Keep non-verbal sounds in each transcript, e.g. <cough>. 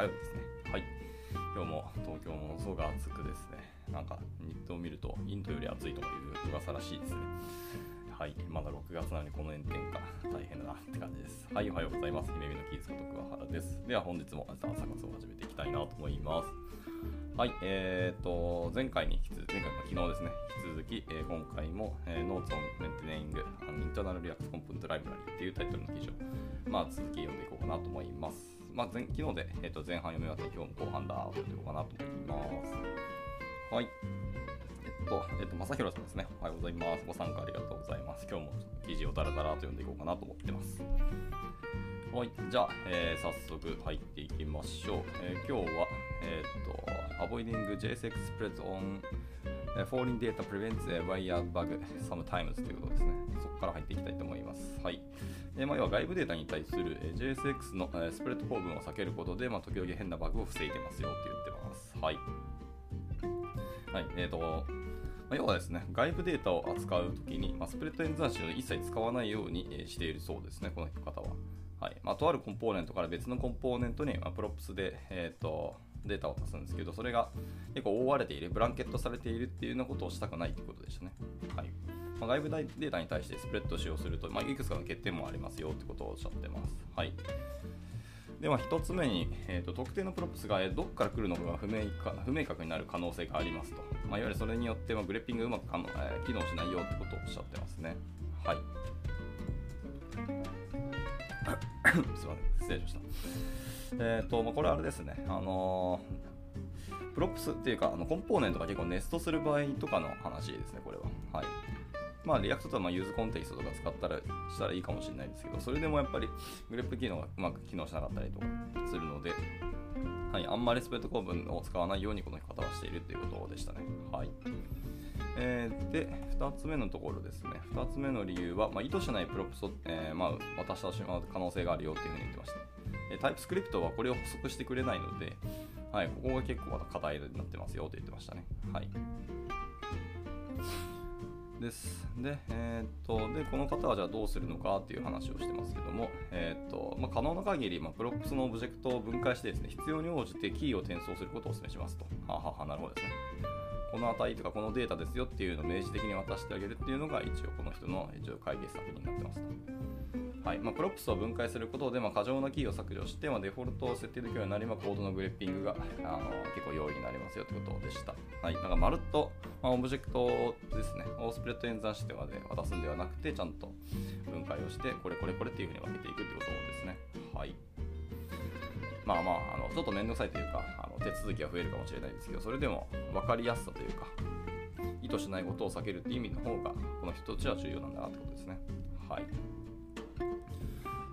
火曜日ですね。はい。今日も東京ものすごく暑くですね、なんか日当を見るとインドより暑いとかいう噂らしいですね。はい、まだ6月なのにこの炎天下、大変だなって感じです。はい、おはようございます。姫美のキーズこと桑原です。では本日も朝活を始めていきたいなと思います。はい、えーと、前回に引き続き、前回昨日ですね、引き続き、えー、今回も、えー、Notes on Maintaining an Internal React Component Library っていうタイトルの記事を、まあ、続き読んでいこうかなと思います。まあ、前昨日で、えー、と前半読み終わって今日も後半だと読んでいこうかなと思います。はい。えっと、えっと、正弘さんですね。おはようございます。ご参加ありがとうございます。今日も記事をだらだらと読んでいこうかなと思ってます。はい、じゃあ、えー、早速入っていきましょう。えー、今日は、えー、っと、Avoiding JSX spreads on Falling data prevents a wire bug sometimes ということですね。そこから入っていきたいと思います。はい。え、まあ、要は外部データに対する、え、JSX の、え、 spread 構文を避けることで、まあ、時々変なバグを防いでますよって言ってます。はい。はい。えっ、ー、と、ま、要はですね、外部データを扱うときに、まあ、 spread 演算子を一切使わないように、えしているそうですね、この方は。はいまあ、とあるコンポーネントから別のコンポーネントに、まあ、 props で、えーと、データを渡すんですけど、それが結構覆われている、ブランケットされているっていうようなことをしたくないということでしたね。はいまあ、外部データに対して spread 使用すると、まあ、いくつかの欠点もありますよってことをおっしゃってます。はいでは1つ目に、えーと、特定の props がどこから来るのかが不明か不明確になる可能性がありますと。まあ、いわゆるそれによって、ま、 grepping がうまくかの、えー、機能しないよってことをおっしゃってますね。はい。<coughs> すみません、失礼しました。えっ、ー、と、まあ、これあれですね、あのー、 props っていうか、あのコンポーネントが結構ネストする場合とかの話ですね、これは。はい。まあ、 React とはまあ useContext とか使ったらしたらいいかもしれないですけど、それでもやっぱり grep 機能がうまく機能しなかったりとかするので、はい、あんまり spread 構文を使わないようにこの方はしているということでしたね。はい。えー、で、2つ目のところですね。2つ目の理由は、まあ、意図しない props を、えー、まあ、渡してしまう可能性があるよっていうふうに言ってました。え TypeScript はこれを捕捉してくれないので、はい、ここが結構課題になってますよと言ってましたね。はい。です。で、えー、っと、で、この方はじゃあどうするのかっていう話をしてますけども、えー、っと、まあ、可能な限り、まあ、 props のオブジェクトを分解してですね、必要に応じてキーを転送することをお勧めしますと。はははなるほどですね。この値とかこのデータですよっていうのを明示的に渡してあげるっていうのが一応この人の一応解決策になってますと。はいまあ、 props を分解することで、まあ、過剰なキーを削除して、まあ、デフォルトを設定できるようになり、まあ、コードの grepping があの結構容易になりますよということでした。はい、なんかまるっと、まあ、オブジェクトですね、オースプレッド演算してまで渡すんではなくて、ちゃんと分解をして、これこれこれっていうふうに分けていくということですね。はい。まあまあ、あのちょっと面倒くさいというか、あの手続きは増えるかもしれないですけど、それでも分かりやすさというか、意図しないことを避けるっていう意味の方が、この人たちは重要なんだなってことですね。はい。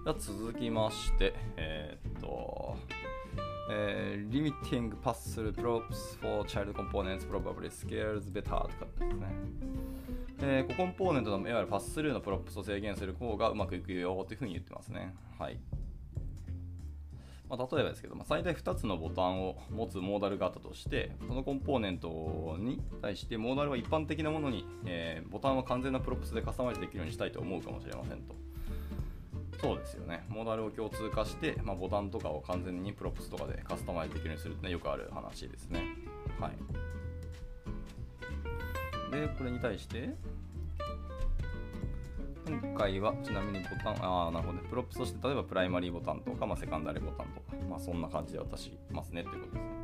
じゃ続きまして、えー、っと、えー、limiting pass-through props for child components probably scales better とかですね。えー、コンポーネントのいわゆる pass-through の props を制限する方がうまくいくよというふうに言ってますね。はい。まあ、例えばですけど、まあ、最大2つのボタンを持つモーダル型として、そのコンポーネントに対してモーダルは一般的なものに、えー、ボタンは完全な props でカスタマイズできるようにしたいと思うかもしれませんと。そうですよね。モーダルを共通化して、まあ、ボタンとかを完全に props とかでカスタマイズできるようにするってのはよくある話ですね。はい。で、これに対して、今回はちなみにボタン、ああ、なるほどね。 props として、例えばプライマリーボタンとか、まあ、セカンダリーボタンとか、まあ、そんな感じで渡しますねということですね。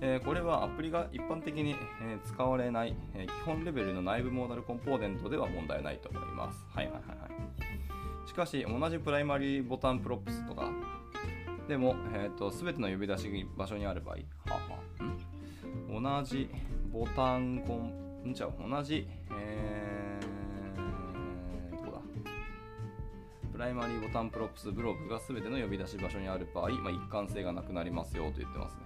えー、これはアプリが一般的に、え使われない、え基本レベルの内部モーダルコンポーネントでは問題ないと思います。はいはいはいはい。しかし、同じ primaryButtonProps とか、でも、えーと、全ての呼び出し場所にある場合、はは同じボタンコン、ん？ちゃう、同じ、えー primaryButtonProps blob が全ての呼び出し場所にある場合、まあ、一貫性がなくなりますよと言ってますね。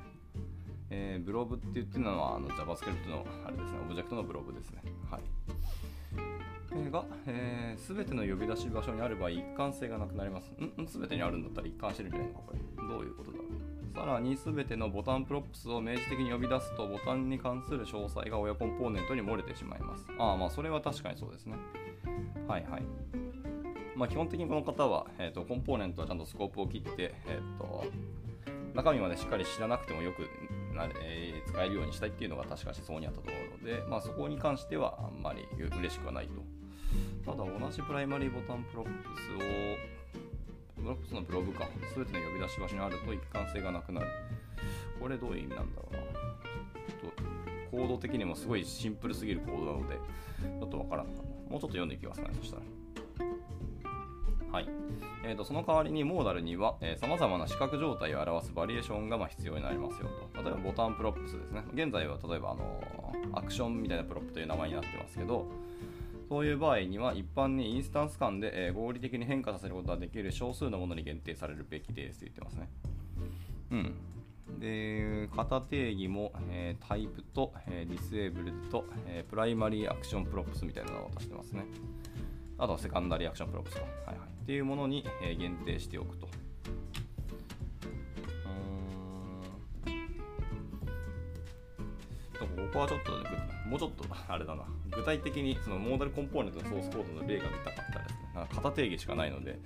えー、 blob って言ってるのはあの JavaScript のあれですね、オブジェクトの blob ですね。はい。が、えー、全ての呼び出し場所にある場合、一貫性がなくなります。ん？全てにあるんだったら一貫してるんじゃないの？か、これ。どういうことだろう。さらに、全ての buttonProps を明示的に呼び出すと、ボタンに関する詳細が親コンポーネントに漏れてしまいます。ああ、まあ、それは確かにそうですね。はいはい。まあ、基本的にこの方は、えーと、コンポーネントはちゃんとスコープを切って、えーと中身までしっかり知らなくてもよくな、えー、使えるようにしたいっていうのが確か思想にあったと思うので、まあ、そこに関してはあんまり嬉しくはないと。ただ同じ primaryButtonProps を props の blob か。全ての呼び出し場所にあると一貫性がなくなる。これどういう意味なんだろうな。ちょっとコード的にもすごいシンプルすぎるコードなのでちょっとわからんかな。もうちょっと読んでいきますかねそしたら。はい。えーと、その代わりにモーダルにはさまざまな視覚状態を表すバリエーションがま必要になりますよと。例えば buttonProps ですね。現在は例えばあの action みたいな prop という名前になってますけどそういう場合には一般にインスタンス間で、え合理的に変化させることができる少数のものに限定されるべきですと言ってますね。うん。で、型定義も、えー、タイプと、えー、 disable と、えー、 primaryActionProps みたいなのを渡してますね。あとは secondaryActionProps か。はいはい。っていうものに、え限定しておくと。ここはちょっと、もうちょっと、<laughs> あれだな、具体的にそのモーダルコンポーネントのソースコードの例が見たかったですね。なんか型定義しかないので、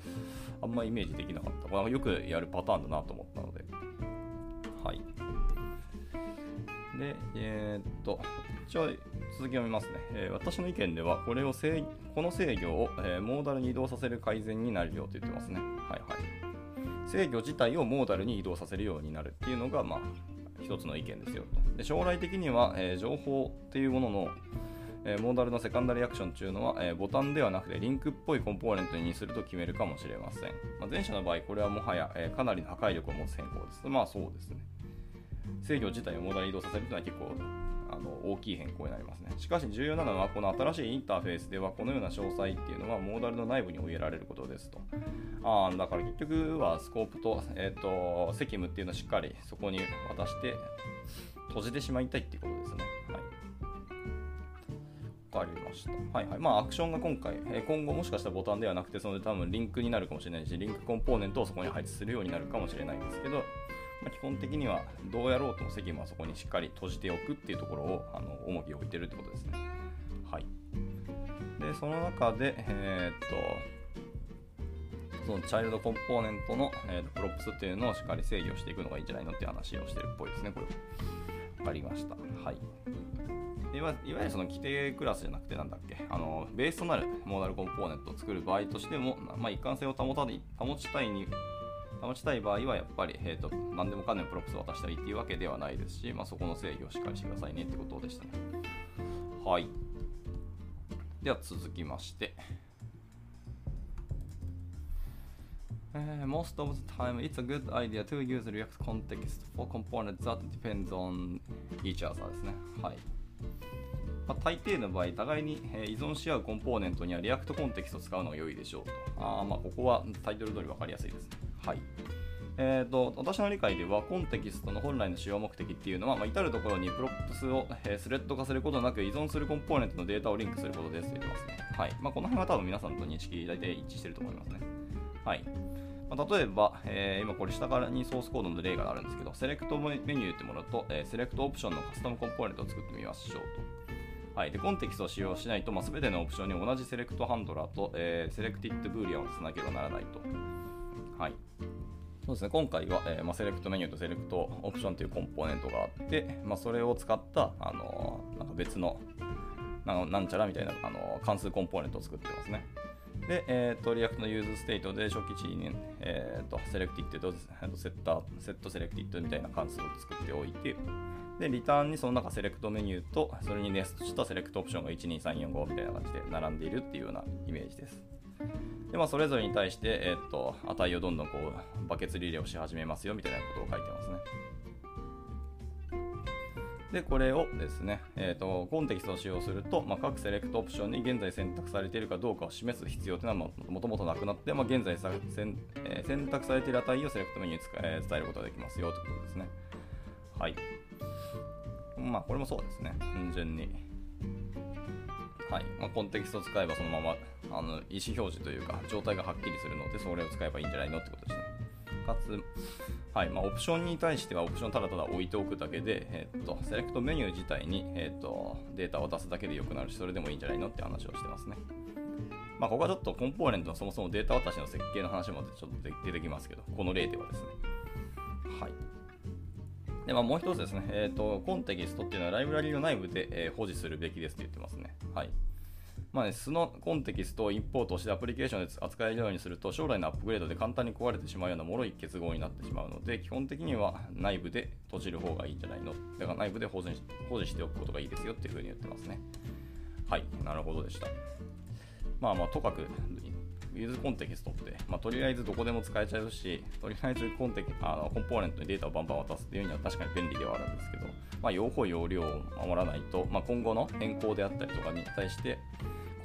あんまイメージできなかった。これよくやるパターンだなと思ったので。はい。で、えー、っと、一応続き読みますね、えー、私の意見では、これを制この制御を、えー、モーダルに移動させる改善になるよと言ってますね。はいはい。制御自体をモーダルに移動させるようになるっていうのが、まあ、一つの意見ですよと。で将来的には、えー、情報っていうものの、えー、モーダルのセカンダリアクションというのは、えー、ボタンではなくてリンクっぽいコンポーネントにすると決めるかもしれません。まあ、前者の場合、これはもはや、え、かなりの破壊力を持つ変更です。まあそうですね。制御自体をモーダル移動させるというのは結構あの大きい変更になりますね。しかし重要なのは、この新しいインターフェースでは、このような詳細っていうのは、モーダルの内部に追えられることですと。あだから結局はスコープと,、えーと、責務っていうのをしっかりそこに渡して閉じてしまいたいっていうことですね。はいわかりました。はいはい。まあ、アクションが今回、え今後もしかしたらボタンではなくて、その多分リンクになるかもしれないし、リンクコンポーネントをそこに配置するようになるかもしれないんですけど、まあ、基本的にはどうやろうとも責務はそこにしっかり閉じておくっていうところをあの重きを置いてるってことですね。はい。で、その中で、えー、っと、その child コンポーネントの、えー、 props っていうのをしっかり制御していくのがいいんじゃないのっていう話をしてるっぽいですね、これ。かりました。はい。いわいわゆるその基底クラスじゃなくてなんだっけ？あのベースとなるモーダルコンポーネントを作る場合としても、まあ、一貫性を保た保ちたいに保ちたい場合はやっぱり、えーと、何でもかんでも props を渡したらいいっていうわけではないですし、まあ、そこの制御をしっかりしてくださいねってことでしたね。はい。では続きまして、Uh, most of the time, it's a good idea to use React context for components that depends on each other ですね。はい。まあ、大抵の場合、互いに依存し合うコンポーネントには React コンテキストを使うのが良いでしょうと。あまあ、ここはタイトル通り分かりやすいですね。はい。えーと、私の理解ではコンテキストの本来の使用目的っていうのは、まあ、至るところに props を、えー、スレッド化することなく依存するコンポーネントのデータをリンクすることですと言ってますね。はいまあ、この辺は多分皆さんと認識大体一致してると思いますね。はい。まあ、例えば、えー、今これ下からにソースコードの例があるんですけど、 SelectMenu ってものと、えー、 SelectOption のカスタムコンポーネントを作ってみましょうと。はい、でコンテキストを使用しないと、まあ、全てのオプションに同じ select handler と、えー、 selected boolean をつなげばならないと。はい。そうですね、今回は、えーまあ、 SelectMenu と SelectOption というコンポーネントがあって、まあ、それを使った、あのー、なんか別のななんちゃらみたいな、あのー、関数コンポーネントを作ってますね。で、えーと、 React の useState で初期値に、えーと、 selected とセッター setSelected みたいな関数を作っておいて、で、リターンにその中 SelectMenu と、それにネストした SelectOption が12345みたいな感じで並んでいるっていうようなイメージです。で、まあ、それぞれに対して、えーと、値をどんどんこうバケツリレーをし始めますよみたいなことを書いてますね。で、これをですね、えーと、コンテキストを使用すると、まあ、各 SelectOption に現在選択されているかどうかを示す必要というのはもともとなくなって、まあ、現在さ選,、えー、選択されている値をセレクトメニューに使、えー、伝えることができますよということですね。はい。まあ、これもそうですね。単純に。はい。まあ、コンテキストを使えばそのままあの意思表示というか、状態がはっきりするので、それを使えばいいんじゃないのってことですね。かつ、はいまあ、オプションに対してはオプションただただ置いておくだけで、え、っとセレクトメニュー自体に、え、っとデータを出すだけでよくなるし、それでもいいんじゃないのって話をしてますね。まあ、ここはちょっとコンポーネントのそもそもデータ渡しの設計の話もちょっと出てきますけど、この例ではですね。はい。で、まあ、もう一つですね、えーと、コンテキストっていうのはライブラリの内部で、えー、保持するべきですって言ってますね。はい。まあね、素のコンテキストをインポートしてアプリケーションで扱えるようにすると将来のアップグレードで簡単に壊れてしまうような脆い結合になってしまうので基本的には内部で閉じる方がいいんじゃないの。だから内部で保持保持しておくことがいいですよっていうふうに言ってますね。はいなるほどでした。まあまあとかく Use コンテキストって、まあ、とりあえずどこでも使えちゃうし、とりあえずコンテあのコンポーネントにデータをバンバン渡すっていうには確かに便利ではあるんですけど、まあ、用法用量を守らないと、まあ、今後の変更であったりとかに対して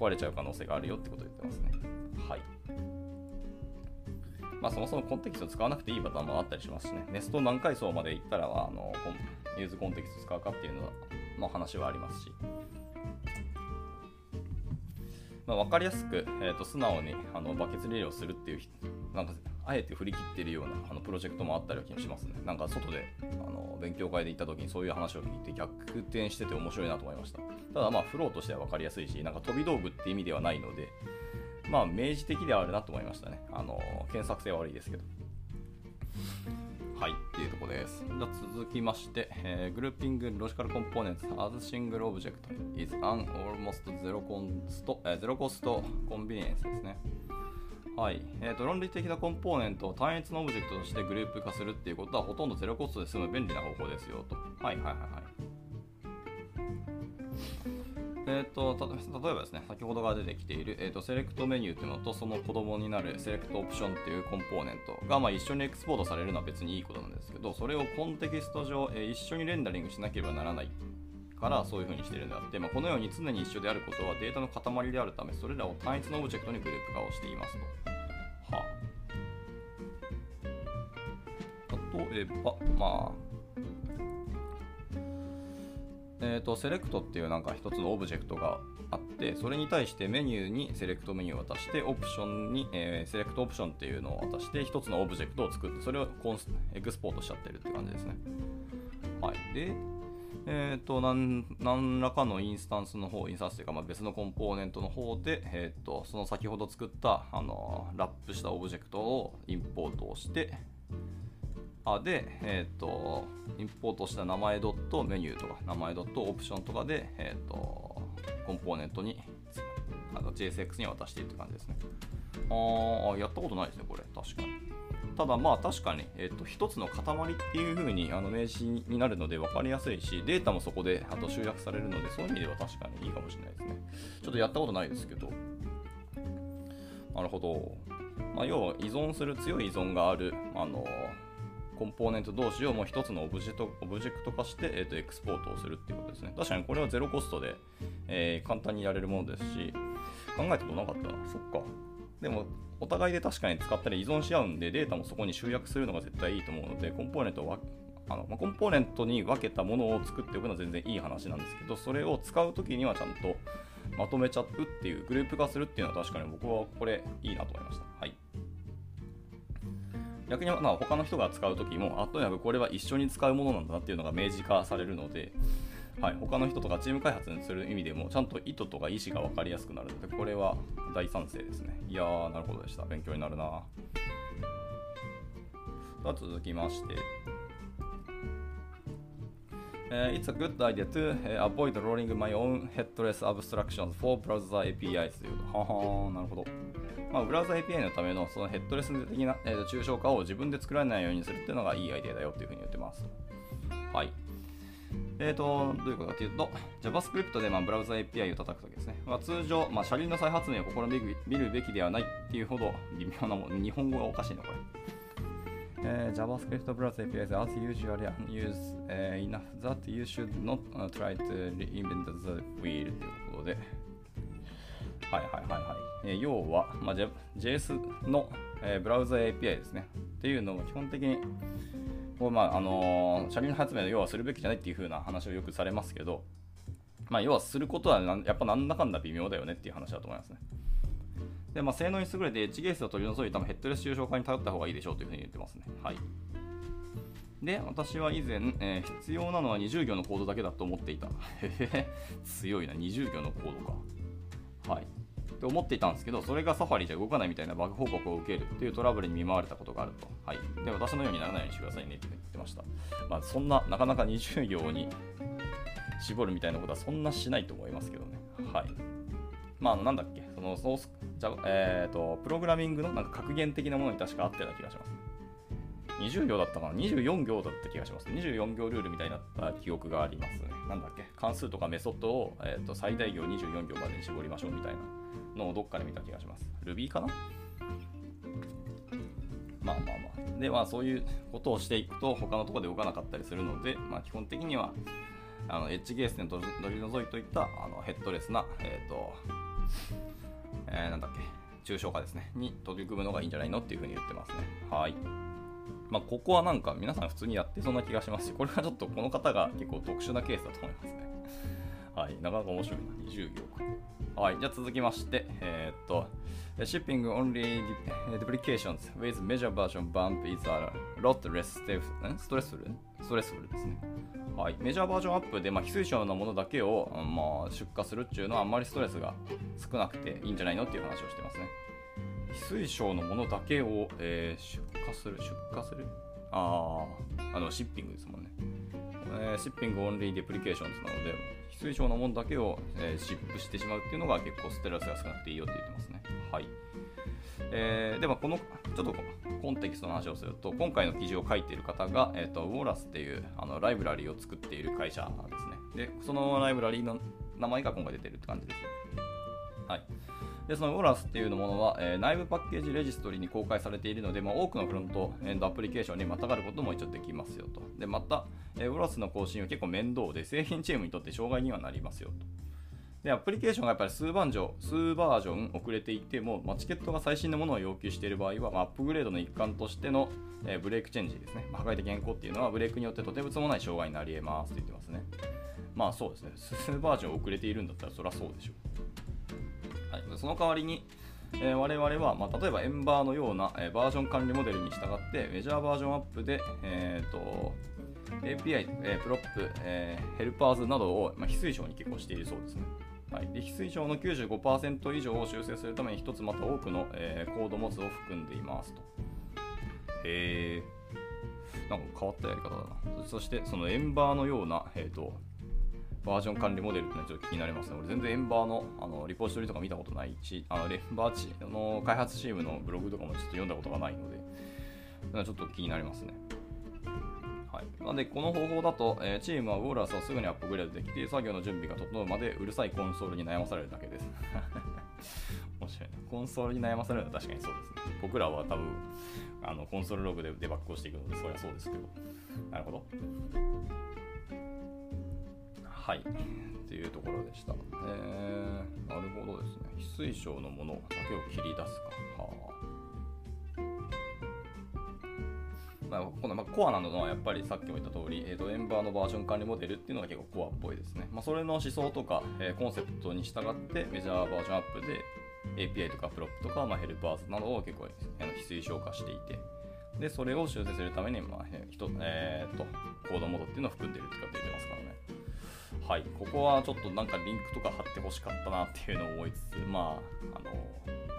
壊れちゃう可能性があるよってことを言ってますね。はい。まあ、そもそもコンテキスト使わなくていいパターンもあったりしますしね。ネスト何階層まで行ったら、あの、useContext 使うかっていうのの話はありますし。まあ、分かりやすく、えーと、素直にあのバケツリレーをするっていうなんかあえて振り切ってるようなあのプロジェクトもあったりはしますね。なんか外であの勉強会で行った時にそういう話を聞いて逆転してて面白いなと思いました。ただまあフローとしては分かりやすいし、なんか飛び道具って意味ではないので、まあ明示的ではあるなと思いましたね。あの検索性は悪いですけど。はい、っていうとこです。じゃ続きまして、えー、グルーピングロジカルコンポーネンツ as single object is an almost zero cost,、えー、zero cost convenience ですね。はい。えーと、論理的なコンポーネントを単一のオブジェクトとしてグループ化するっていうことはほとんどゼロコストで済む便利な方法ですよと。はいはいはいはい。えーと、例えばですね、先ほどが出てきている、えーと、セレクトメニューというのとその子供になるセレクトオプションっていうコンポーネントが、まあ、一緒にエクスポートされるのは別にいいことなんですけど、それをコンテキスト上、えー、一緒にレンダリングしなければならないからそういう風にしてるのであって、まあ、このように常に一緒であることはデータの塊であるため、それらを単一のオブジェクトにグループ化をしていますと。はあ、例えば、まあ、えーと、 Select っていうなんか一つのオブジェクトがあってそれに対して Menu に SelectMenu を渡して Option に、えー、 SelectOption っていうのを渡して一つのオブジェクトを作ってそれをコンスエクスポートしちゃってるって感じですね。はい。でえーと、何らかのインスタンスの方、インスタンスというか、まあ、別のコンポーネントの方で、えーと、その先ほど作ったあのラップしたオブジェクトをインポートをして、あで、えっ、と、インポートした名前ドット Menu とか、名前ドット Option とかで、えっ、と、コンポーネントに、あの JSX に渡しているって感じですね。ああ、やったことないですね、これ。確かに。ただまあ確かに、えーと、一つの塊っていう風にあの名詞になるので分かりやすいし、データもそこであと集約されるので、そういう意味では確かにいいかもしれないですね。ちょっとやったことないですけど。なるほど。まあ、要は依存する強い依存がある、あのコンポーネント同士をもう一つのオブジェクトオブジェクト化して、えーと、エクスポートをするっていうことですね。確かにこれはゼロコストで、えー、簡単にやれるものですし、考えたことなかったな。そっか。でも、お互いで確かに使ったり依存し合うんで、データもそこに集約するのが絶対いいと思うので、コンポーネントをあのまあ、コンポーネントに分けたものを作っておくのは全然いい話なんですけど、それを使うときにはちゃんとまとめちゃうっていう、グループ化するっていうのは確かに僕はこれいいなと思いました。はい。逆にまあ他の人が使う時もあっとにかくこれは一緒に使うものなんだなっていうのが明示化されるので、はい、他の人とかチーム開発にする意味でもちゃんと意図とか意思が分かりやすくなるのでこれは大賛成ですねいやーなるほどでした勉強になるなでは続きまして Uh, it's a good idea to uh, avoid rolling my own headless abstractions for browser APIs という。ははなるほど。まあ、ブラウザ API のためのそのヘッドレス的な、えー、抽象化を自分で作らないようにするっていうのがいいアイデアだよというふうに言ってます。はい。えーと、どういうことかというと、JavaScript でまあブラウザ API を叩くときですね。まあ、通常、まあ、車輪の再発明を試みるべきではないっていうほど微妙なもの、日本語がおかしいな、これ。Uh, JavaScript browser APIs as usually unused uh, enough that you should not uh, try to reinvent the wheel ということで、はいはいはいはい。えー、要は、まあ、JS の、えー、ブラウザ API ですね。っていうのも基本的に、こうまああの、車輪発明の要はするべきじゃないっていう風な話をよくされますけど、まあ、要はすることはやっぱなんだかんだ微妙だよねっていう話だと思いますね。で、まあ、性能に優れてエッジケースを取り除いたヘッドレス抽象化に頼った方がいいでしょうというふうに言ってますね。はい。で、私は以前、えー、必要なのは20行のコードだけだと思っていた。強いな、20行のコードか。はい。って思っていたんですけど、それがサファリじゃ動かないみたいなバグ報告を受けるっていうトラブルに見舞われたことがあると。はい。で、私のようにならないようにしてくださいねって言ってました。まあ、そんな、なかなか20行に絞るみたいなことはそんなしないと思いますけどね。はい。まあ、なんだっけ、そのソース、じゃえっ、ー、と、プログラミングのなんか格言的なものに確かあったような気がします。20行だったかな ?24 行だった気がします。24行ルールみたいになった記憶がありますね。なんだっけ？関数とかメソッドを、えーと、最大行24行までに絞りましょうみたいなのをどっかで見た気がします。Ruby かな？まあまあまあ。で、まあそういうことをしていくと他のところで動かなかったりするので、まあ基本的にはあのエッジケースで取り除いといったあのヘッドレスな、えっ、ー、と、えー、なんだっけ、抽象化ですね、に取り組むのがいいんじゃないの？っていうふうに言ってますね。はい。まあ、ここはなんか皆さん普通にやってそうな気がしますし、これはちょっとこの方が結構特殊なケースだと思いますね。はい、なかなか面白いな。20行か。はい、じゃあ続きまして、えー、っと、Shipping only deprecations with major version bump is a lot less stressful, stressful ですね。はい、メジャーバージョンアップで、まあ、非推奨なものだけを、まあ、出荷するっていうのはあんまりストレスが少なくていいんじゃないのっていう話をしてますね。非推奨のものだけを、えー、出荷する出荷する？ああ、あの、 shipping ですもんね。えー、シッピングオンリーデプリケーションズなので、非推奨のものだけを、えー、 ship してしまうっていうのが結構ストレスが少なくていいよって言ってますね。はい。えー、ではこのちょっとコンテキストの話をすると今回の記事を書いている方が、えーと、 Walrus っていうあのライブラリーを作っている会社ですねでそのライブラリーの名前が今回出てるって感じですはいでその ORAS っていうものは、えー、内部パッケージレジストリに公開されているので、まあ、多くのフロントエンドアプリケーションにまたがることも一応できますよと。で、また、えー、ORAS の更新は結構面倒で、製品チームにとって障害にはなりますよと。で、アプリケーションがやっぱり数番上、数バージョン遅れていても、まあ、チケットが最新のものを要求している場合は、まあ、アップグレードの一環としての、えー、ブレークチェンジですね。まあ、破壊的変更っていうのは、ブレークによってとてつもない障害になり得ますと言ってますね。まあそうですね。数バージョン遅れているんだったら、そりゃそうでしょう。はい、その代わりに、えー、我々は、まあ、例えばエンバーのような、えー、バージョン管理モデルに従ってメジャーバージョンアップで、えーと、API、えー、 prop、えー、 helpers などを、まあ、非推奨に結構しているそうですね。はい、で非推奨の95%以上を修正するために1つまた多くの、えー、 codemods を含んでいますと。へえ、なんか変わったやり方だな。そしてそのエンバーのような、えーとバージョン管理モデルってのはちょっと気になりますね。俺全然エンバーのあのリポジトリとか見たことないし、あのレンバーチの開発チームのブログとかもちょっと読んだことがないので、ちょっと気になりますね。はい、なので、この方法だと、えー、チームはウォーラースをすぐにアップグレードできて、作業の準備が整うまでうるさいコンソールに悩まされるだけです。<laughs> 面白いな。コンソールに悩まされるのは確かにそうですね。僕らは多分、あのコンソールログでデバッグをしていくので、それはそうですけど。なるほど。はい。っていうところでした。えー、なるほどですね。非水晶のものだけを切り出すか。はあ。まあ、このまあコアなのはやっぱりさっきも言った通り、えーと、エンバーのバージョン管理モデルっていうのが結構コアっぽいですね。まあ、それの思想とか、えー、コンセプトに従ってメジャーバージョンアップで API とか prop とか、まあ、 helpers などを結構非推奨化していて、で、それを修正するために、まあ、えー、えー、と codemod っていうのを含んでるって言ってますからね。はい、ここはちょっとなんかリンクとか貼ってほしかったなっていうのを思いつつ、<laughs> まあ、あの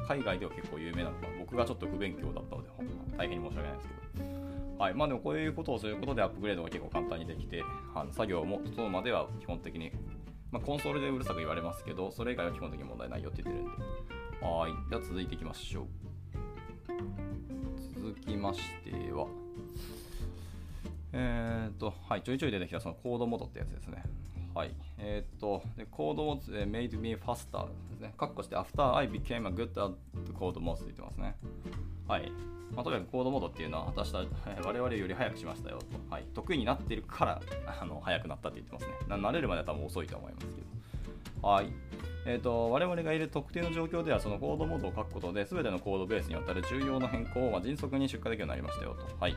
海外では結構有名なのが、僕がちょっと不勉強だったので、大変に申し訳ないですけど、はい、まあでもこういうことをすることでアップグレードが結構簡単にできて、あの作業も整うまでは基本的に、まあ、コンソールでうるさく言われますけど、それ以外は基本的に問題ないよって言ってるんで、はい、では続いていきましょう。続きましては、えっ、と、はい、ちょいちょい出てきたそのコードモードってやつですね。はい。えー、っと、でコードモ d made me faster ですね。カッコして after I became a good at code mode って言ってますね。はい。まあ、とにかくコードモードっていうのは、果たした我々より早くしましたよと。はい。得意になっているから <laughs> あの早くなったって言ってますね。な慣れるまでは多分遅いと思いますけど。はい。えーと、我々がいる特定の状況ではそのコードモードを書くことで全てのコードベースにわたる重要な変更をま迅速に出荷できるようになりましたよと。はい。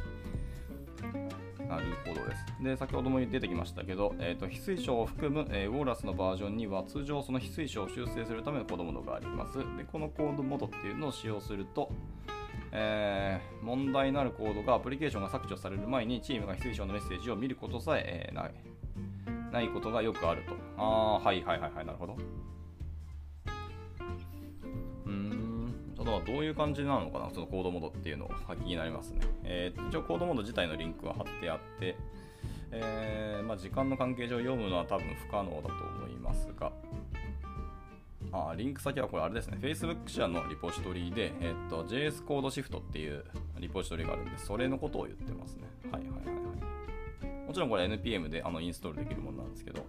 なるほどです。で、先ほども出てきましたけど、えーと、翡翠書を含む、えー、ウォーラスのバージョンには通常その翡翠書を修正するためのコードモードがあります。で、このコードモードっていうのを使用すると、えー、問題のあるコードがアプリケーションが削除される前にチームが翡翠書のメッセージを見ることさええー、ないないことがよくあると。ああ、はいはいはいはい、なるほど。ただどういう感じなのかな、そのコードモードっていうのが気になりますね。えー、一応コードモード自体のリンクは貼ってあって、えー、まあ、時間の関係上読むのは多分不可能だと思いますが、あリンク先はこれあれですね、Facebook 社のリポジトリで、えっ、と、JS コードシフトっていうリポジトリがあるんで、それのことを言ってますね。はいはいはいはい。もちろんこれ NPM であのインストールできるものなんですけど、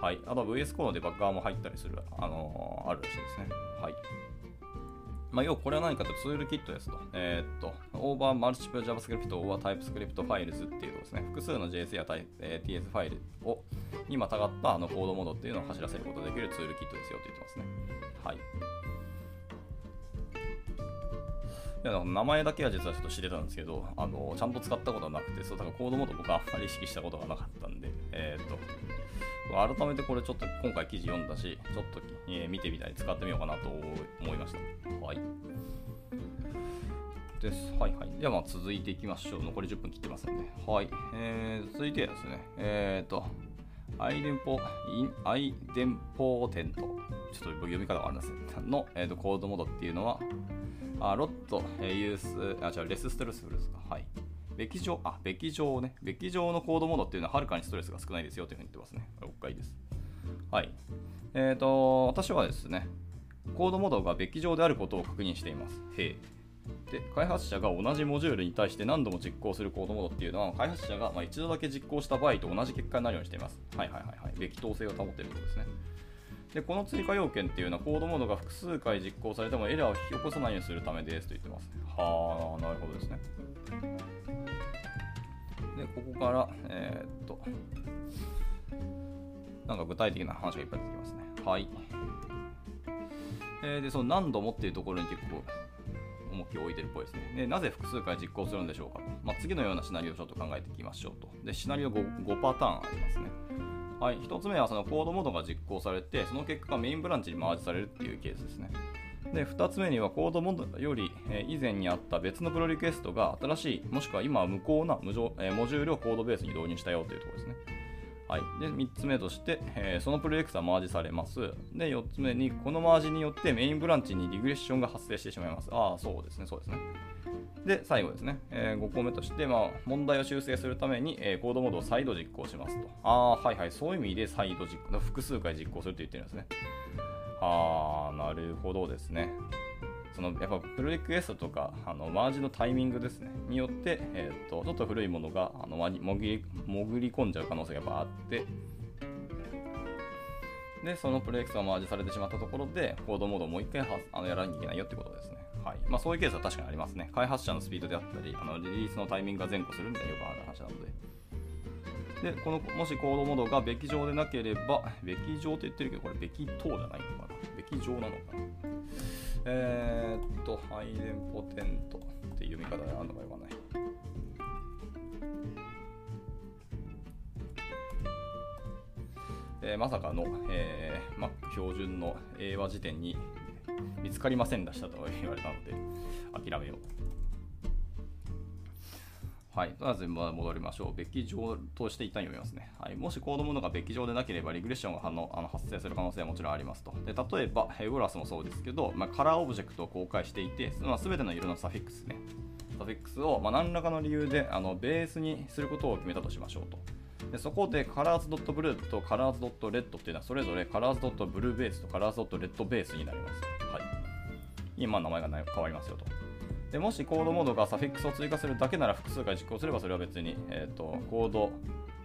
はい。あと VS コードでバック側も入ったりする、あのー、あるらしいですね。はい。まあ、要はこれは何かというとツールキットですと。えー、っと、over multiple JavaScript over TypeScript files っていうとですね、複数の JS や、TS ファイルをにまたがったあのコードモードっていうのを走らせることができるツールキットですよと言ってますね。はい。いや名前だけは実はちょっと知れたんですけど、あのちゃんと使ったことはなくて、そうだからコードモード僕はあんまり意識したことがなかったんで、えー、っと、改めてこれちょっと今回記事読んだし、ちょっと、え、見てみたり使ってみようかなと思いました。はい。です。はいはい。ではまあ続いていきましょう。残り10分切ってますんで。はい。えー、続いてですね、えっ、ー、と、アイデンポ、アイデンポーテント。ちょっと読み方があるんですの、えーと、コードモードっていうのは、あロット、え、ユース、あ、違う、レスストレスフルですか。はい。べき上、あ、べき上ね。べき上のコードモードっていうのははるかにストレスが少ないですよというふうに言ってますね。6回です。はい。えっ、ー、と、私はですね、コードモードがべき上であることを確認しています。へえ。で開発者が同じモジュールに対して何度も実行するコードモードっていうのは開発者がま一度だけ実行した場合と同じ結果になるようにしています。はいはいはいはい。べき当性を保っていることですね。でこの追加要件っていうのはコードモードが複数回実行されてもエラーを引き起こさないようにするためですと言ってます。はあ、なるほどですね。で、ここから、えー、っと、なんか具体的な話がいっぱい出てきますね。はい。えー、で、その何度もっていうところに結構重きを置いてるっぽいですね。で、なぜ複数回実行するんでしょうかと。まあ、次のようなシナリオをちょっと考えていきましょうと。で、シナリオ 5, 5パターンありますね。はい、1つ目はそのコードモードが実行されて、その結果がメインブランチにマージされるっていうケースですね。で2つ目にはコードモードより、以前にあった別のプロリクエストが新しいもしくは今は無効な無、えモジュールをコードベースに導入したよというところですね。はい、で3つ目として、え、そのプロジェクトはマージされます。で4つ目にこのマージによってメインブランチにリグレッションが発生してしまいます。ああ、そうですね、そうですね。で、最後ですね、えー、5個目として、まあ、問題を修正するために、えー、コードモードを再度実行しますと。ああ、はいはい、そういう意味で再度実行、複数回実行すると言ってるんですね。ああ、なるほどですね。そのやっぱプロリクエストとかあのマージのタイミングですねによって、えーと、ちょっと古いものがあの潜り潜り込んじゃう可能性がやっぱあってでそのプロリクエストがマージされてしまったところでコードモードをもう一回はあのやらなきゃいけないよってことですね。はいまあ、そういうケースは確かにありますね。開発者のスピードであったり、あのリリースのタイミングが前後するみたいなよくある話なので。で、この、もしコードモードがべき上でなければ、<laughs> べき上って言ってるけど、これべき等じゃないのかなべき上なのかなえー、っと、ハイデンポテントっていう読み方であるのかよかない。えー、まさかの、えーま、標準の英和辞典に見つかりませんでしたと言われたので、諦めよう。はい。まず戻りましょう。べき上として一旦読みますね。はい。もしコードものがべき上でなければ、リグレッションが反応あの発生する可能性はもちろんありますと。で例えば、ウォラスもそうですけど、まあ、カラーオブジェクトを公開していて、まあ、全ての色のサフィックスね。サフィックスを、まあ、何らかの理由であのベースにすることを決めたとしましょうと。でそこで colors.blue と colors.red っていうのはそれぞれ colors.blue ベースと colors.red ベースになります。はい。今名前が変わりますよと。でもしコードモードがサフィックスを追加するだけなら複数回実行すればそれは別に、えーと、コード、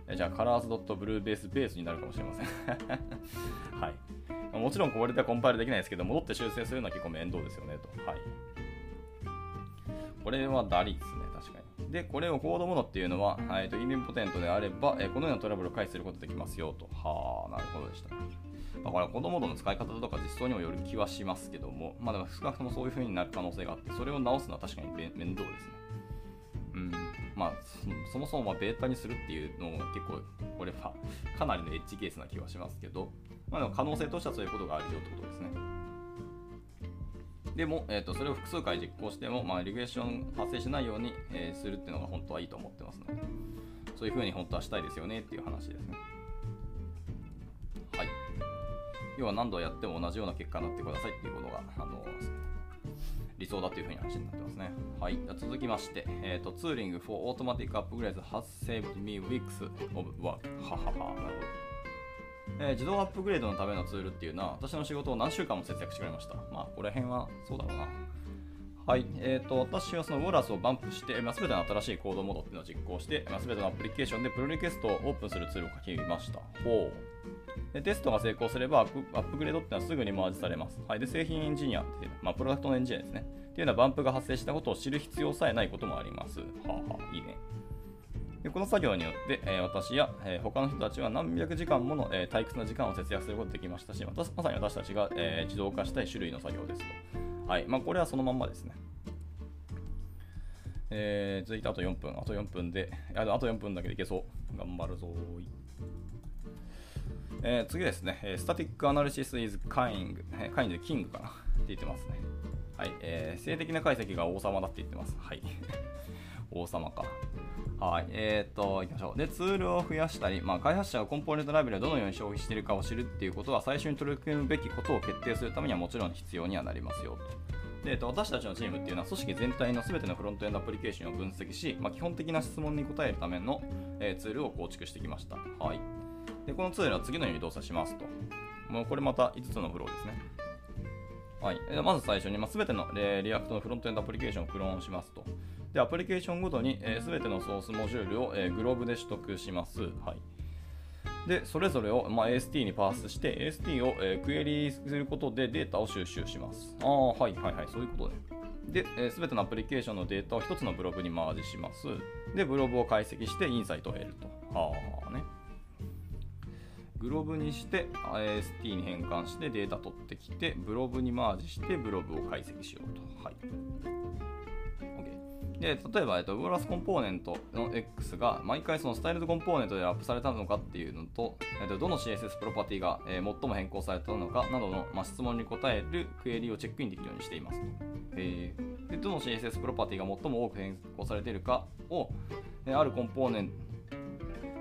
えじゃあ colors.blue ベースベースになるかもしれません <laughs> はい。もちろんこれではコンパイルできないですけど、戻って修正するのは結構面倒ですよねと。はい。これはダリですね、確かに。で、これをコードモードっていうのは、えーと、インポテントであれば、えー、このようなトラブルを回避することができますよと。はあ、なるほどでした。まあ、これは子供度の使い方とか実装にもよる気はしますけども、まあ、でも少なくともそういう風になる可能性があって、それを直すのは確かに面倒ですね。うん、まあそもそもまベータにするっていうのも結構これはかなりのエッジケースな気はしますけど、まあ、でも可能性としてはそういうことがあるよってことですね。でも、えーと、それを複数回実行しても、まあ、リグレッション発生しないように、えー、するっていうのが本当はいいと思ってますので、そういうふうに本当はしたいですよねっていう話ですね。はい要は何度やっても同じような結果になってくださいっていうことが、あの理想だというふうに話になってますね。はい。続きまして、え、ー、と、ツーリング for automatic upgrades has saved me weeks of work. ははは。なるほど。えー、自動アップグレードのためのツールっていうのは、私の仕事を何週間も節約してくれました。まあ、この辺はそうだろうな。はい、えーと、私はそのウォーラスをバンプして、まあ、全ての新しいコードモードっていうのを実行して、まあ、全てのアプリケーションでプロリクエストをオープンするツールを書きました。ほうでテストが成功すればアップグレードっていうのはすぐにマージされます。はい、で製品エンジニアっていう、まあ、プロダクトのエンジニアですね。っていうのはバンプが発生したことを知る必要さえないこともあります。はあ、はあ、いいね。でこの作業によって、えー、私や、えー、他の人たちは何百時間もの、えー、退屈な時間を節約することができましたし、まさに私たちが、えー、自動化したい種類の作業ですと。はいまあ、これはそのまんまですね。えー、続いてあと4分。あと4分で、あと4分だけでいけそう。頑張るぞーえ、次ですね、スタティックアナリシス is kind, kind で king かなって言ってますね。はい、えー、性的な解析が王様だって言ってます。はい。<laughs> 王様か。はい。えー、っと、いきましょう。で、ツールを増やしたり、まあ、開発者がコンポーネントライブラリをどのように消費しているかを知るっていうことは、最初に取り組むべきことを決定するためにはもちろん必要にはなりますよと。で、えっと私たちのチームっていうのは組織全体の全てのフロントエンドアプリケーションを分析し、まあ、基本的な質問に答えるための、えー、ツールを構築してきました。はい。で、このツールは次のように動作しますと。もうこれまた5つのフローですね。はい。まず最初に、まあ、全ての React のフロントエンドアプリケーションをクローンしますと。で、アプリケーションごとに、えー、全てのソースモジュールを、えー、 glob で取得します。はい。で、それぞれを、まあ、AST にパースして、AST を、えー、クエリすることでデータを収集します。ああ、はいはいはい、そういうことね。で、す、えー、べ、てのアプリケーションのデータを1つの blob にマージします。で、 blob を解析してインサイトを得ると。ああね。グローブにして AST に変換してデータ取ってきて、ブログにマージしてブログを解析しようと。はい。で、例えば、えっと、ウォーラスコンポーネントの X が毎回そのスタイルドコンポーネントでアップされたのかっていうのと、えっと、どの CSS プロパティが、えー、最も変更されたのかなどの、まあ、質問に答えるクエリをチェックインできるようにしていますと。えー、でどの CSS プロパティが最も多く変更されているかを、えー、あるコンポーネント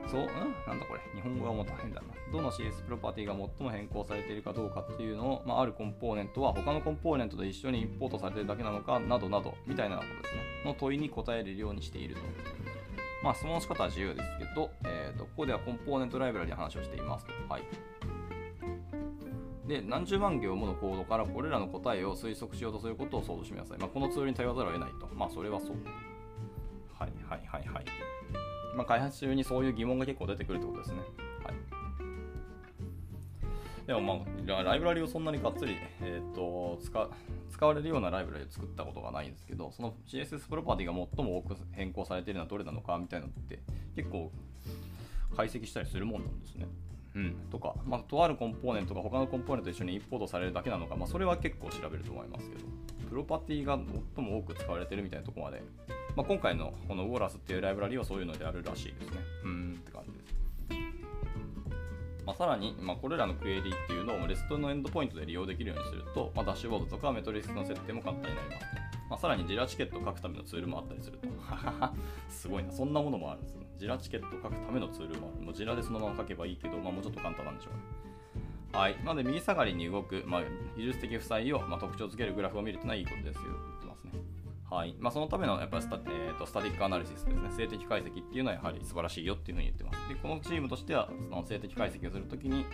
そう、ん？なんだこれ。日本語がもっと変だな。どの CS プロパティが最も変更されているかどうかっていうのを、まあ、あるコンポーネントは他のコンポーネントと一緒にインポートされているだけなのかなどなど、みたいなことですね。の問いに答えるようにしていると。まあ、質問の仕方は自由ですけど、えーと、ここではコンポーネントライブラリの話をしていますと。はい。で、何十万行ものコードからこれらの答えを推測しようとすることを想像してみなさい。まあ、このツールに頼らざるを得ないと。まあ、それはそう。はいはいはいはい。まあ、開発中にそういう疑問が結構出てくるってことですね。はい。でもまあ、ライブラリをそんなにがっつり、えーと、使使われるようなライブラリを作ったことがないんですけど、その CSS プロパティが最も多く変更されているのはどれなのかみたいなのって結構解析したりするもんなんですね。うん、とか、まあ、とあるコンポーネントが他のコンポーネントと一緒にインポートされるだけなのか、まあ、それは結構調べると思いますけど、プロパティが最も多く使われてるみたいなところまでまあ、今回のこのウォーラスっていうライブラリはそういうのであるらしいですね。うんって感じです。まあ、さらに、まあ、これらのクエリっていうのをレストのエンドポイントで利用できるようにすると、まあ、ダッシュボードとかメトリックスの設定も簡単になります。まあ、さらにジラチケットを書くためのツールもあったりすると。<laughs> すごいな。そんなものもあるんですね。ジラチケットを書くためのツールもある。もうジラでそのまま書けばいいけど、まあ、もうちょっと簡単なんでしょうね。はい。なので、右下がりに動く、まあ、技術的負債を、ま、特徴づけるグラフを見るというのはいいことですよ。言ってますねはいまあ、そのためのやっぱスタ,、えーと、スタティックアナリシスですね、性的解析っていうのはやはり素晴らしいよっていうふうに言ってます。で、このチームとしては、その性的解析をするときに、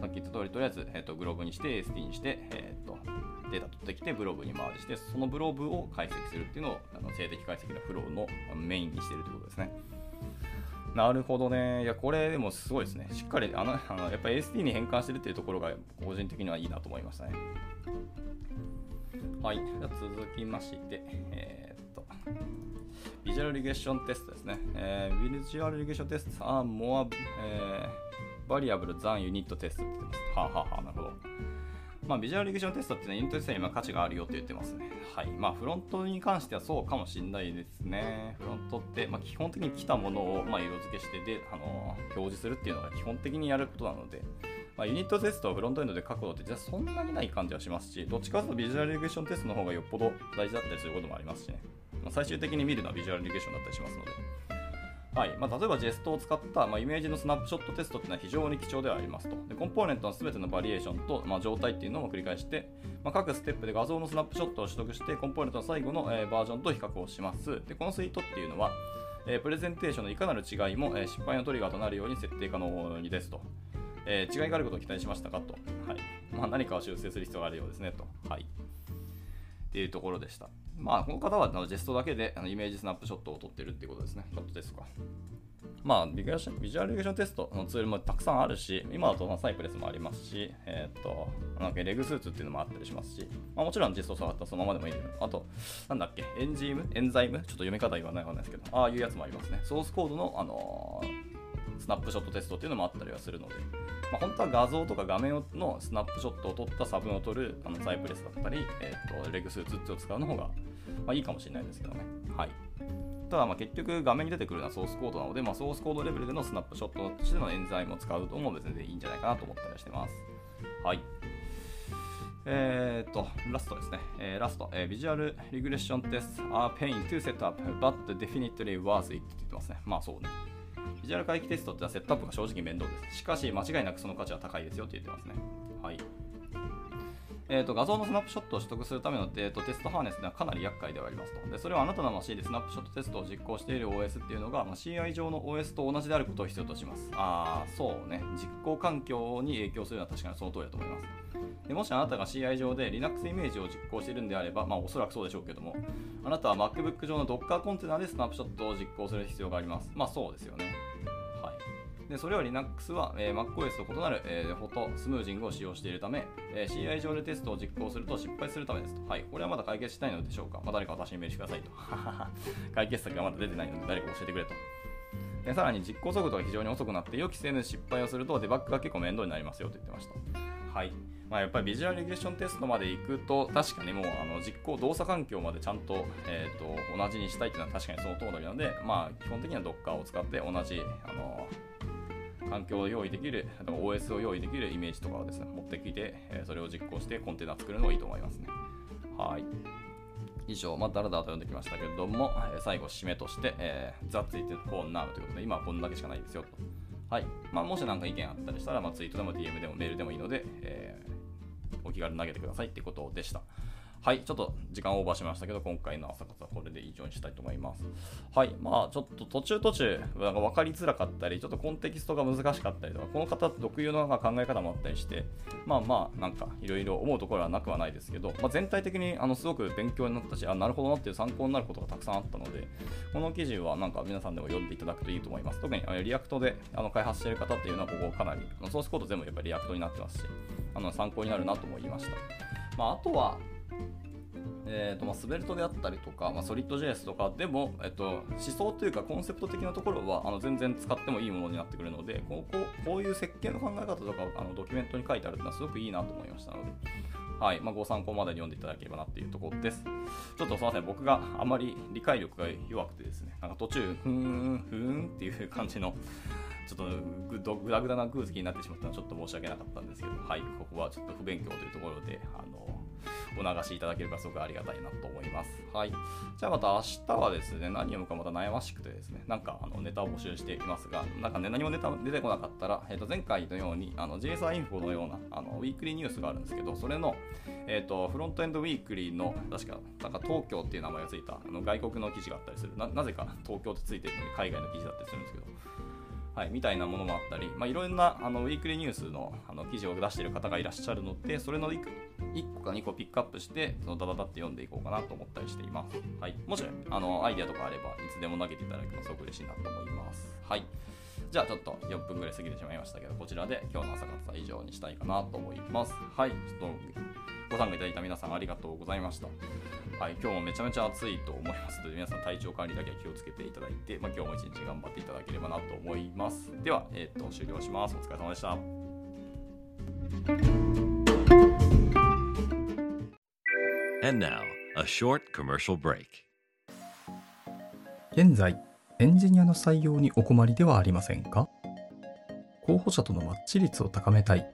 さっき言った通り、とりあえず、えーと、グローブにして、ST にして、えーと、データ取ってきて、ブログに回して、そのブログを解析するっていうのを、あの性的解析のフローのメインにしてるということですね。なるほどね。いや、これでもすごいですね。しっかり、あの、あのやっぱり ST に変換してるっていうところが、個人的にはいいなと思いましたね。はい。じゃ続きまして、えービジュアルリゲーションテストですね。えー、ビジュアルリゲーションテスト are more、えー、variable than unit test って言ってます。はあ、ははあ、なるほど。まあ、ビジュアルリゲーションテストっていうのはユニットテストに今価値があるよって言ってますね。はい。まあ、フロントに関してはそうかもしれないですね。フロントって、まあ、基本的に来たものを、まあ、色付けしてで、あのー、表示するっていうのが基本的にやることなので、まあ、ユニットテストをフロントエンドで書くことってじゃあそんなにない感じはしますし、どっちかというとビジュアルリゲーションテストの方がよっぽど大事だったりすることもありますしね。まあ、最終的に見るのはビジュアルリゲーションだったりしますので。はいまあ、例えばジェストを使った、まあ、イメージのスナップショットテストっていうのは非常に貴重ではありますと。でコンポーネントの全てのバリエーションと、まあ、状態っていうのを繰り返して、まあ、各ステップで画像のスナップショットを取得して、コンポーネントの最後の、えー、バージョンと比較をします。でこのスイートっていうのは、えー、プレゼンテーションのいかなる違いも、えー、失敗のトリガーとなるように設定可能にですと。えー、違いがあることを期待しましたかと。はいまあ、何かを修正する必要があるようですねと。はい。っていうところでした。まあ、この方は Jest だけであの image snapshot を撮ってるっていうことですね。ショットですか。まあ、 visual regression test のツールもたくさんあるし、今だと Cypress もありますし、えっ、と、なんか reg-suit っていうのもあったりしますし、まあ、もちろん実装触ったらそのままでもいいけど、あと、なんだっけ、エンジーム？ Enzyme？ちょっと読み方言わないわかんないですけど、ああいうやつもありますね。ソースコードの、あのー、スナップショットテストっていうのもあったりはするので、まあ、本当は画像とか画面のスナップショットを撮った差分を取るあのサイプレスだったり、え、ー、とレグスーツってを使うの方が、まあ、いいかもしれないですけどね。はい。ただまあ結局画面に出てくるのはソースコードなので、まあ、ソースコードレベルでのスナップショットとしての演材も使うとも別にいいんじゃないかなと思ったりしてます。はい。えー、っと、ラストですね。えー、ラスト、えー、ビジュアルリグレッションテスト are pain to set up, but definitely worth it って言ってますね。まあそうね。ビジュアル回帰テストってのはセットアップが正直面倒です。しかし、間違いなくその価値は高いですよって言ってますね。はい。えーと、画像のスナップショットを取得するための、えーと、テストハーネスではかなり厄介ではありますと。でそれはあなたのマシンでスナップショットテストを実行している OS っていうのが、まあ、CI 上の OS と同じであることを必要とします。ああ、そうね。実行環境に影響するのは確かにその通りだと思います。でもしあなたが CI 上で Linux イメージを実行しているんであれば、まあおそらくそうでしょうけども、あなたは MacBook 上の Docker コンテナでスナップショットを実行する必要があります。まあそうですよね。でそれは Linux は、えー、MacOS と異なる、えー、フォトスムージングを使用しているため、えー、CI 上でテストを実行すると失敗するためですと。はい。これはまだ解決したいのでしょうか、まあ、誰か私にメールしてくださいと。<laughs> 解決策がまだ出てないので誰か教えてくれと。でさらに実行速度が非常に遅くなって予期せぬ失敗をするとデバッグが結構面倒になりますよと言ってました。はい。まあ、やっぱりビジュアルリゲーションテストまで行くと確かにもうあの実行動作環境までちゃんと,、えーと、同じにしたいっていうのは確かにその通りなので、まあ、基本的には Docker を使って同じあの環境を用意できる、OS を用意できるイメージとかをですね、持ってきて、えそれを実行してコンテナ作るのがいいと思いますね。はい。以上、まあ、だらだらと読んできましたけれども、最後、締めとして、えー、That's it for now ということで、今はこんだけしかないですよと。はい。まあ、もし何か意見あったりしたら、まあ、ツイートでも DM でもメールでもいいので、えー、お気軽に投げてくださいってことでした。はい、ちょっと時間オーバーしましたけど、今回の朝活はこれで以上にしたいと思います。はい、まあちょっと途中途中、なんか分かりづらかったり、ちょっとコンテキストが難しかったりとか、この方特有のなんか考え方もあったりして、まあまあ、なんかいろいろ思うところはなくはないですけど、まあ、全体的にあのすごく勉強になったし、あ、なるほどなっていう参考になることがたくさんあったので、この記事はなんか皆さんでも読んでいただくといいと思います。特に React であの開発している方っていうのは、ここかなり、ソースコード全部やっぱり React になってますし、あの参考になるなと思いました。まあ、あとは、えーとまあ、 Svelte であったりとか、まあ、 Solid JS とかでも、えっと、思想というかコンセプト的なところはあの全然使ってもいいものになってくるのでこうこうこういう設計の考え方とかあのドキュメントに書いてあるというのはすごくいいなと思いましたので、はいまあ、ご参考までに読んでいただければなっていうところです。ちょっとすみません、僕があまり理解力が弱くてですね、なんか途中、ふーん、ふーんっていう感じのちょっとぐだぐだな空気になってしまったのはちょっと申し訳なかったんですけど、はい、ここはちょっと不勉強というところで、あのお流しいただければすごくありがたいなと思います。はい。じゃあまた明日はですね、何読むかまた悩ましくてですね、なんかあのネタを募集していますが、なんかね、何もネタ出てこなかったら、えー、と前回のように、あの JSI インフォのようなあのウィークリーニュースがあるんですけど、それの、えーと、フロントエンドウィークリーの、確か、なんか東京っていう名前がついたあの外国の記事があったりするな。なぜか東京ってついてるのに海外の記事だったりするんですけど、はい、みたいなものもあったり、まあ、いろんなあのウィークリーニュースのあの記事を出している方がいらっしゃるので、それの 1, 個か2個ピックアップして、そのダダダって読んでいこうかなと思ったりしています。はい、もしあのアイデアとかあれば、いつでも投げていただけるとすごく嬉しいなと思います。はい。じゃあちょっと4分ぐらい過ぎてしまいましたけど、こちらで今日の朝活は以上にしたいかなと思います。はい、ちょっとご参加いただいた皆さんありがとうございました。はい、今日もめちゃめちゃ暑いと思いますので、皆さん体調管理だけは気をつけていただいて、まあ、今日も一日頑張っていただければなと思います。では、えー、っと、終了します。お疲れ様でした。And now, a short commercial break. 現在、エンジニアの採用にお困りではありませんか？候補者とのマッチ率を高めたい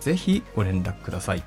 ぜひご連絡ください。